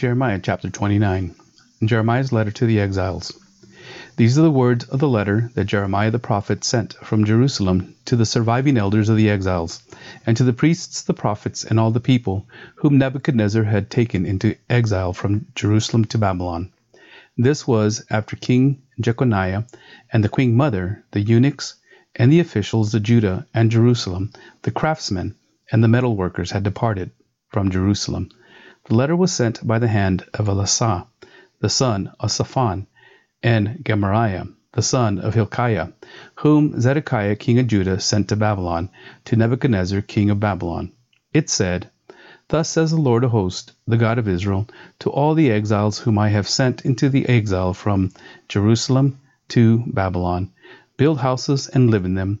Jeremiah chapter 29. Jeremiah's letter to the exiles. These are the words of the letter that Jeremiah the prophet sent from Jerusalem to the surviving elders of the exiles, and to the priests, the prophets, and all the people whom Nebuchadnezzar had taken into exile from Jerusalem to Babylon. This was after King Jeconiah and the queen mother, the eunuchs, and the officials of Judah and Jerusalem, the craftsmen, and the metal workers had departed from Jerusalem. The letter was sent by the hand of Elasah, the son of Shaphan, and Gemariah, the son of Hilkiah, whom Zedekiah king of Judah sent to Babylon, to Nebuchadnezzar king of Babylon. It said, Thus says the Lord of hosts, the God of Israel, to all the exiles whom I have sent into the exile from Jerusalem to Babylon Build houses and live in them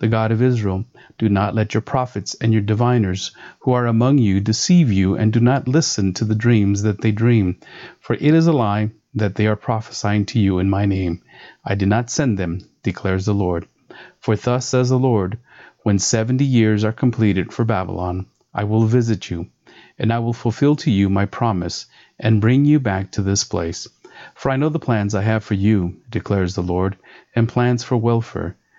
the God of Israel. Do not let your prophets and your diviners who are among you deceive you, and do not listen to the dreams that they dream, for it is a lie that they are prophesying to you in my name. I did not send them, declares the Lord. For thus says the Lord, when seventy years are completed for Babylon, I will visit you, and I will fulfill to you my promise, and bring you back to this place. For I know the plans I have for you, declares the Lord, and plans for welfare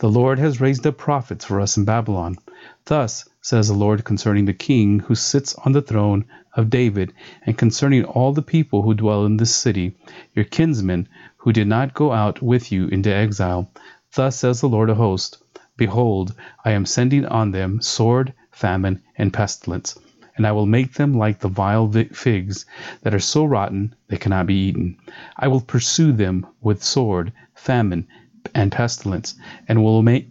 The Lord has raised up prophets for us in Babylon. Thus says the Lord concerning the king who sits on the throne of David, and concerning all the people who dwell in this city, your kinsmen who did not go out with you into exile. Thus says the Lord of hosts Behold, I am sending on them sword, famine, and pestilence, and I will make them like the vile figs that are so rotten they cannot be eaten. I will pursue them with sword, famine, and pestilence, and will make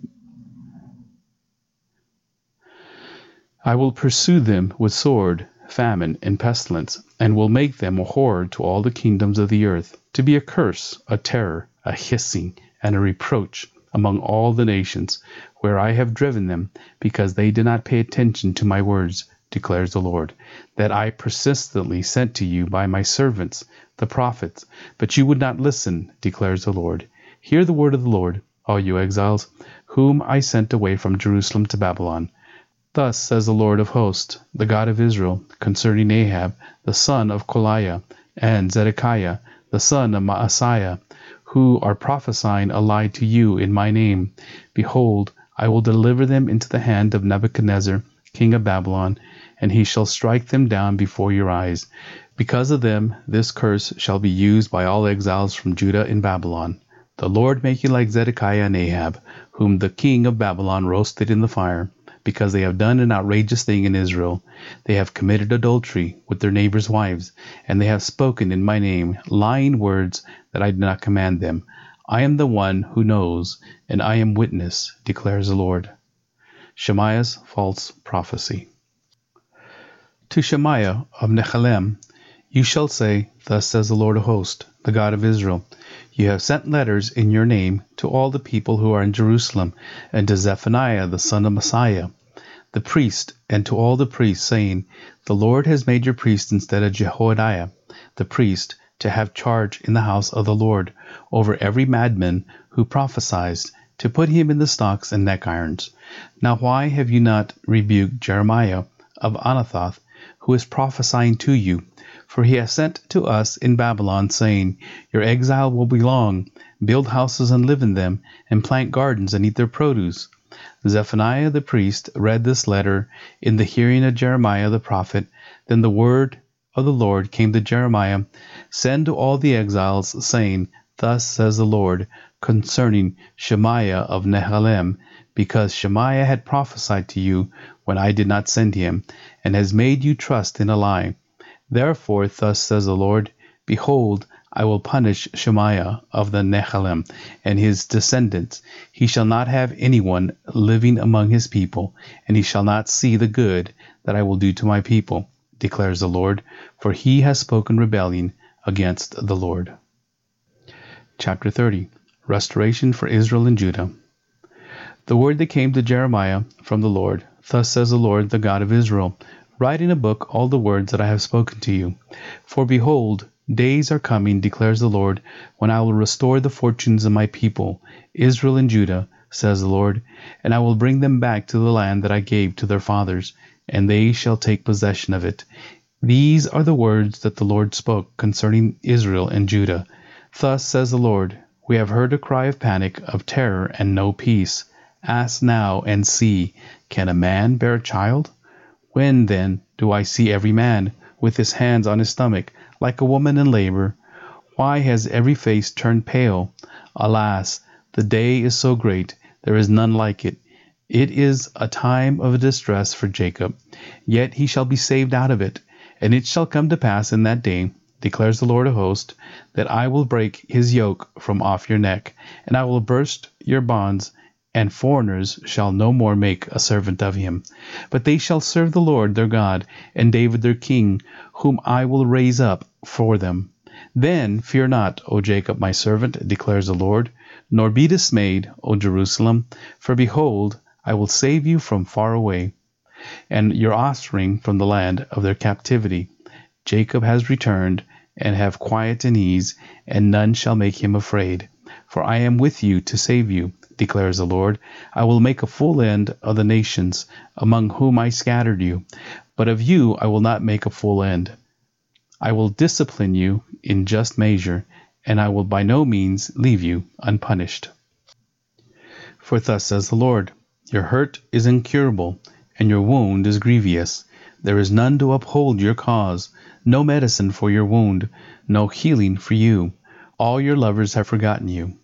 I will pursue them with sword, famine, and pestilence, and will make them a horror to all the kingdoms of the earth, to be a curse, a terror, a hissing, and a reproach among all the nations, where I have driven them, because they did not pay attention to my words, declares the Lord, that I persistently sent to you by my servants, the prophets, but you would not listen, declares the Lord. Hear the word of the Lord, all you exiles, whom I sent away from Jerusalem to Babylon. Thus says the Lord of hosts, the God of Israel, concerning Ahab, the son of Kolaiah, and Zedekiah, the son of Maaseiah, who are prophesying a lie to you in my name. Behold, I will deliver them into the hand of Nebuchadnezzar, king of Babylon, and he shall strike them down before your eyes. Because of them, this curse shall be used by all exiles from Judah in Babylon. The Lord make you like Zedekiah and Ahab, whom the king of Babylon roasted in the fire because they have done an outrageous thing in Israel. They have committed adultery with their neighbors' wives, and they have spoken in my name lying words that I did not command them. I am the one who knows, and I am witness, declares the Lord. Shemaiah's false prophecy. To Shemaiah of Nehelam, you shall say, Thus says the Lord of hosts, the God of Israel you have sent letters in your name to all the people who are in Jerusalem, and to Zephaniah the son of Maaseiah, the priest, and to all the priests, saying, The Lord has made your priest instead of Jehoiada the priest, to have charge in the house of the Lord over every madman who prophesies, to put him in the stocks and neck irons. Now why have you not rebuked Jeremiah of Anathoth, who is prophesying to you? For he has sent to us in Babylon, saying, Your exile will be long. Build houses and live in them, and plant gardens and eat their produce. Zephaniah the priest read this letter in the hearing of Jeremiah the prophet. Then the word of the Lord came to Jeremiah Send to all the exiles, saying, Thus says the Lord concerning Shemaiah of Nehelam because Shemaiah had prophesied to you when I did not send him, and has made you trust in a lie. Therefore, thus says the Lord Behold, I will punish Shemaiah of the Nephilim and his descendants. He shall not have anyone living among his people, and he shall not see the good that I will do to my people, declares the Lord, for he has spoken rebellion against the Lord. Chapter 30 Restoration for Israel and Judah. The word that came to Jeremiah from the Lord. Thus says the Lord, the God of Israel Write in a book all the words that I have spoken to you. For behold, days are coming, declares the Lord, when I will restore the fortunes of my people, Israel and Judah, says the Lord, and I will bring them back to the land that I gave to their fathers, and they shall take possession of it. These are the words that the Lord spoke concerning Israel and Judah. Thus says the Lord, We have heard a cry of panic, of terror, and no peace. Ask now and see, can a man bear a child? When, then, do I see every man with his hands on his stomach, like a woman in labor? Why has every face turned pale? Alas, the day is so great, there is none like it. It is a time of distress for Jacob, yet he shall be saved out of it. And it shall come to pass in that day, declares the Lord of hosts, that I will break his yoke from off your neck, and I will burst your bonds and foreigners shall no more make a servant of him. But they shall serve the Lord their God, and David their king, whom I will raise up for them. Then fear not, O Jacob my servant, declares the Lord, nor be dismayed, O Jerusalem, for behold, I will save you from far away, and your offspring from the land of their captivity. Jacob has returned, and have quiet and ease, and none shall make him afraid. For I am with you to save you declares the Lord. I will make a full end of the nations among whom I scattered you, but of you I will not make a full end. I will discipline you in just measure, and I will by no means leave you unpunished. For thus says the Lord Your hurt is incurable, and your wound is grievous. There is none to uphold your cause, no medicine for your wound, no healing for you. All your lovers have forgotten you.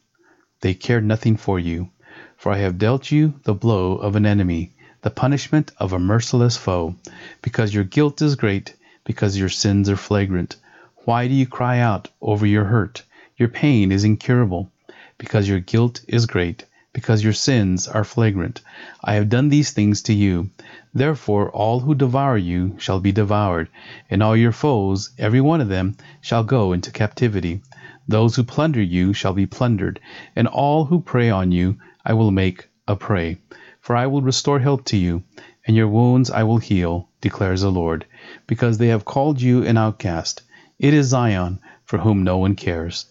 They cared nothing for you. For I have dealt you the blow of an enemy, the punishment of a merciless foe. Because your guilt is great, because your sins are flagrant. Why do you cry out over your hurt? Your pain is incurable. Because your guilt is great, because your sins are flagrant. I have done these things to you. Therefore all who devour you shall be devoured, and all your foes, every one of them, shall go into captivity. Those who plunder you shall be plundered, and all who prey on you I will make a prey. For I will restore health to you, and your wounds I will heal, declares the Lord, because they have called you an outcast. It is Zion, for whom no one cares.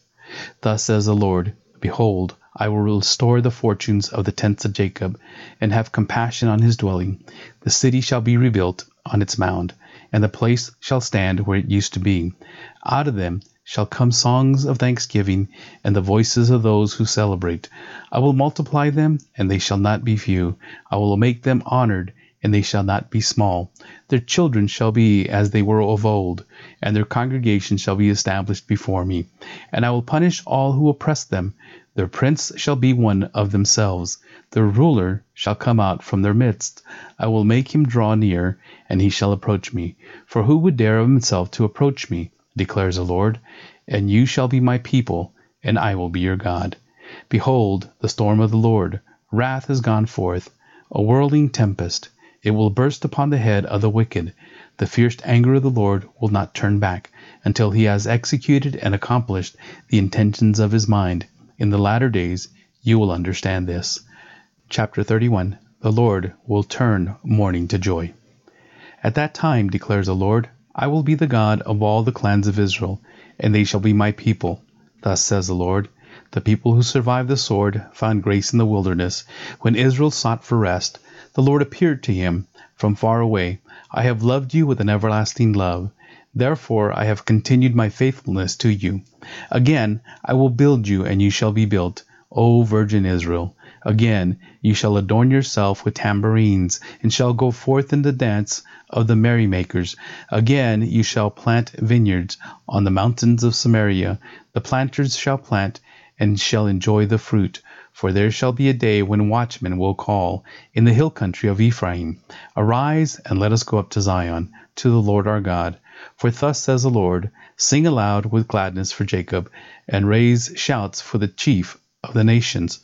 Thus says the Lord Behold, I will restore the fortunes of the tents of Jacob, and have compassion on his dwelling. The city shall be rebuilt on its mound, and the place shall stand where it used to be. Out of them shall come songs of thanksgiving and the voices of those who celebrate. I will multiply them, and they shall not be few. I will make them honored, and they shall not be small. Their children shall be as they were of old, and their congregation shall be established before me. And I will punish all who oppress them. Their prince shall be one of themselves. Their ruler shall come out from their midst. I will make him draw near, and he shall approach me. For who would dare of himself to approach me? Declares the Lord, and you shall be my people, and I will be your God. Behold, the storm of the Lord, wrath has gone forth, a whirling tempest. It will burst upon the head of the wicked. The fierce anger of the Lord will not turn back until he has executed and accomplished the intentions of his mind. In the latter days you will understand this. Chapter 31 The Lord will turn mourning to joy. At that time, declares the Lord, I will be the God of all the clans of Israel, and they shall be my people. Thus says the Lord. The people who survived the sword found grace in the wilderness. When Israel sought for rest, the Lord appeared to him from far away. I have loved you with an everlasting love. Therefore I have continued my faithfulness to you. Again I will build you, and you shall be built, O virgin Israel. Again you shall adorn yourself with tambourines, and shall go forth in the dance of the merrymakers. Again you shall plant vineyards on the mountains of Samaria. The planters shall plant, and shall enjoy the fruit. For there shall be a day when watchmen will call in the hill country of Ephraim, Arise, and let us go up to Zion, to the Lord our God. For thus says the Lord, Sing aloud with gladness for Jacob, and raise shouts for the chief of the nations.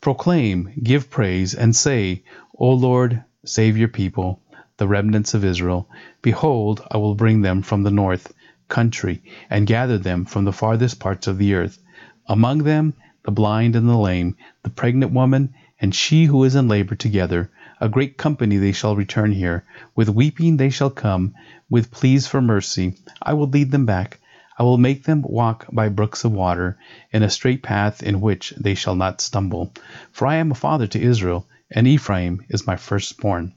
Proclaim, give praise, and say, O Lord, save your people, the remnants of Israel. Behold, I will bring them from the north country, and gather them from the farthest parts of the earth. Among them the blind and the lame, the pregnant woman, and she who is in labor together. A great company they shall return here. With weeping they shall come, with pleas for mercy. I will lead them back. I will make them walk by brooks of water, in a straight path in which they shall not stumble. For I am a father to Israel, and Ephraim is my firstborn.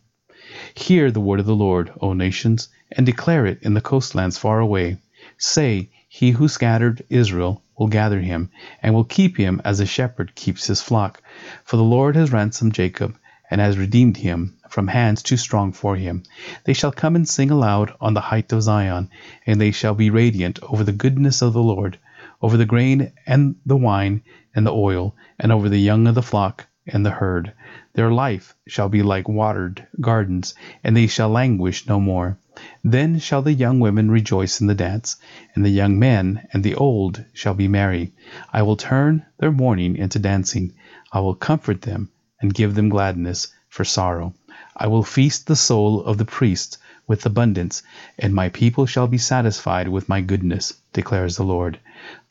Hear the word of the Lord, O nations, and declare it in the coastlands far away. Say, He who scattered Israel will gather him, and will keep him as a shepherd keeps his flock. For the Lord has ransomed Jacob, and has redeemed him from hands too strong for him. They shall come and sing aloud on the height of Zion, and they shall be radiant over the goodness of the Lord, over the grain and the wine and the oil, and over the young of the flock and the herd. Their life shall be like watered gardens, and they shall languish no more. Then shall the young women rejoice in the dance, and the young men and the old shall be merry. I will turn their mourning into dancing. I will comfort them and give them gladness for sorrow. I will feast the soul of the priests with abundance, and my people shall be satisfied with my goodness, declares the Lord.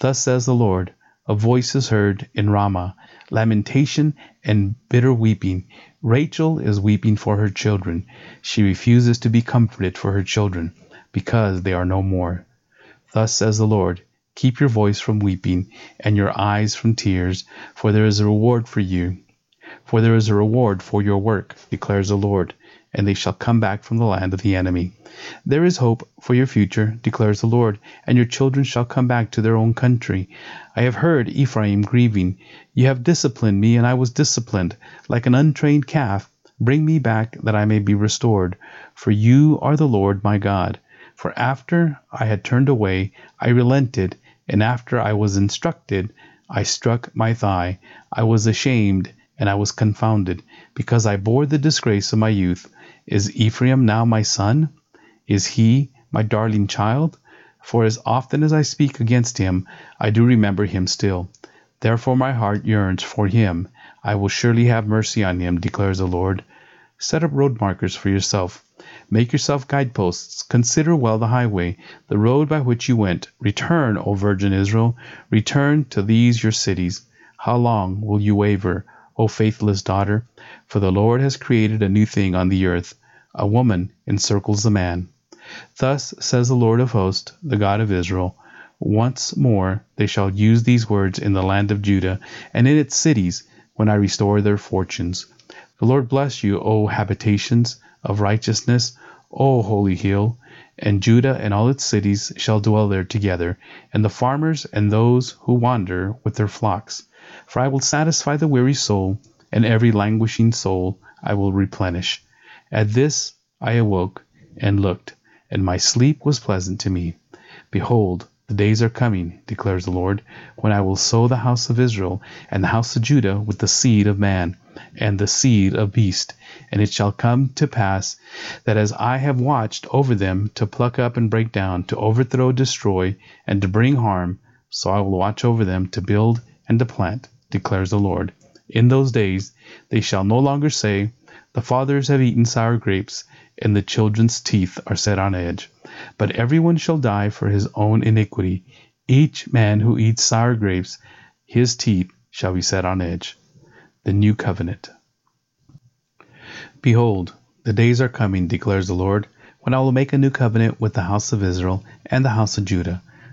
Thus says the Lord A voice is heard in Ramah, lamentation and bitter weeping. Rachel is weeping for her children. She refuses to be comforted for her children, because they are no more. Thus says the Lord Keep your voice from weeping, and your eyes from tears, for there is a reward for you. For there is a reward for your work, declares the Lord, and they shall come back from the land of the enemy. There is hope for your future, declares the Lord, and your children shall come back to their own country. I have heard Ephraim grieving. You have disciplined me, and I was disciplined, like an untrained calf. Bring me back that I may be restored. For you are the Lord my God. For after I had turned away, I relented, and after I was instructed, I struck my thigh. I was ashamed, and I was confounded, because I bore the disgrace of my youth. Is Ephraim now my son? Is he my darling child? For as often as I speak against him, I do remember him still. Therefore my heart yearns for him. I will surely have mercy on him, declares the Lord. Set up road markers for yourself. Make yourself guideposts. Consider well the highway, the road by which you went. Return, O Virgin Israel. Return to these your cities. How long will you waver, O faithless daughter? For the Lord has created a new thing on the earth. A woman encircles the man. Thus says the Lord of hosts, the God of Israel Once more they shall use these words in the land of Judah and in its cities when I restore their fortunes. The Lord bless you, O habitations of righteousness, O holy hill, and Judah and all its cities shall dwell there together, and the farmers and those who wander with their flocks. For I will satisfy the weary soul, and every languishing soul I will replenish. At this I awoke and looked and my sleep was pleasant to me. Behold, the days are coming, declares the Lord, when I will sow the house of Israel and the house of Judah with the seed of man and the seed of beast. And it shall come to pass that as I have watched over them to pluck up and break down, to overthrow, destroy, and to bring harm, so I will watch over them to build and to plant, declares the Lord. In those days they shall no longer say, The fathers have eaten sour grapes, and the children's teeth are set on edge. But everyone shall die for his own iniquity. Each man who eats sour grapes, his teeth shall be set on edge. The New Covenant. Behold, the days are coming, declares the Lord, when I will make a new covenant with the house of Israel and the house of Judah,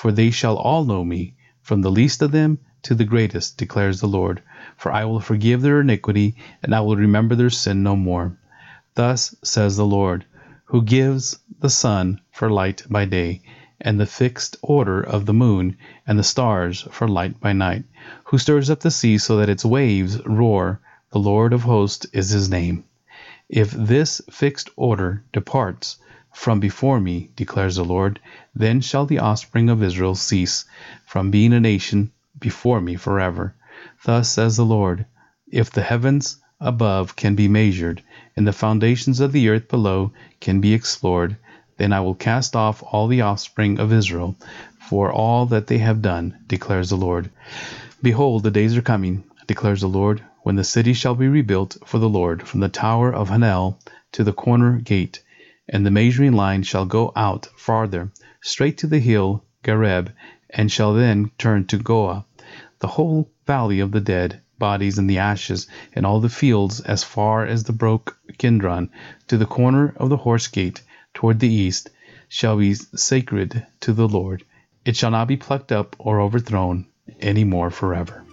for they shall all know me, from the least of them to the greatest, declares the Lord. For I will forgive their iniquity, and I will remember their sin no more. Thus says the Lord, who gives the sun for light by day, and the fixed order of the moon and the stars for light by night, who stirs up the sea so that its waves roar. The Lord of hosts is his name. If this fixed order departs from before me, declares the Lord, then shall the offspring of Israel cease from being a nation before me forever. Thus says the Lord, if the heavens above can be measured, and the foundations of the earth below can be explored, then I will cast off all the offspring of Israel for all that they have done, declares the Lord. Behold, the days are coming, declares the Lord, when the city shall be rebuilt for the Lord from the tower of Hananel to the corner gate, and the measuring line shall go out farther, straight to the hill Gareb, and shall then turn to Goah, The whole valley of the dead bodies and the ashes, and all the fields as far as the brook Kidron, to the corner of the horse gate toward the east, shall be sacred to the Lord. It shall not be plucked up or overthrown any more forever.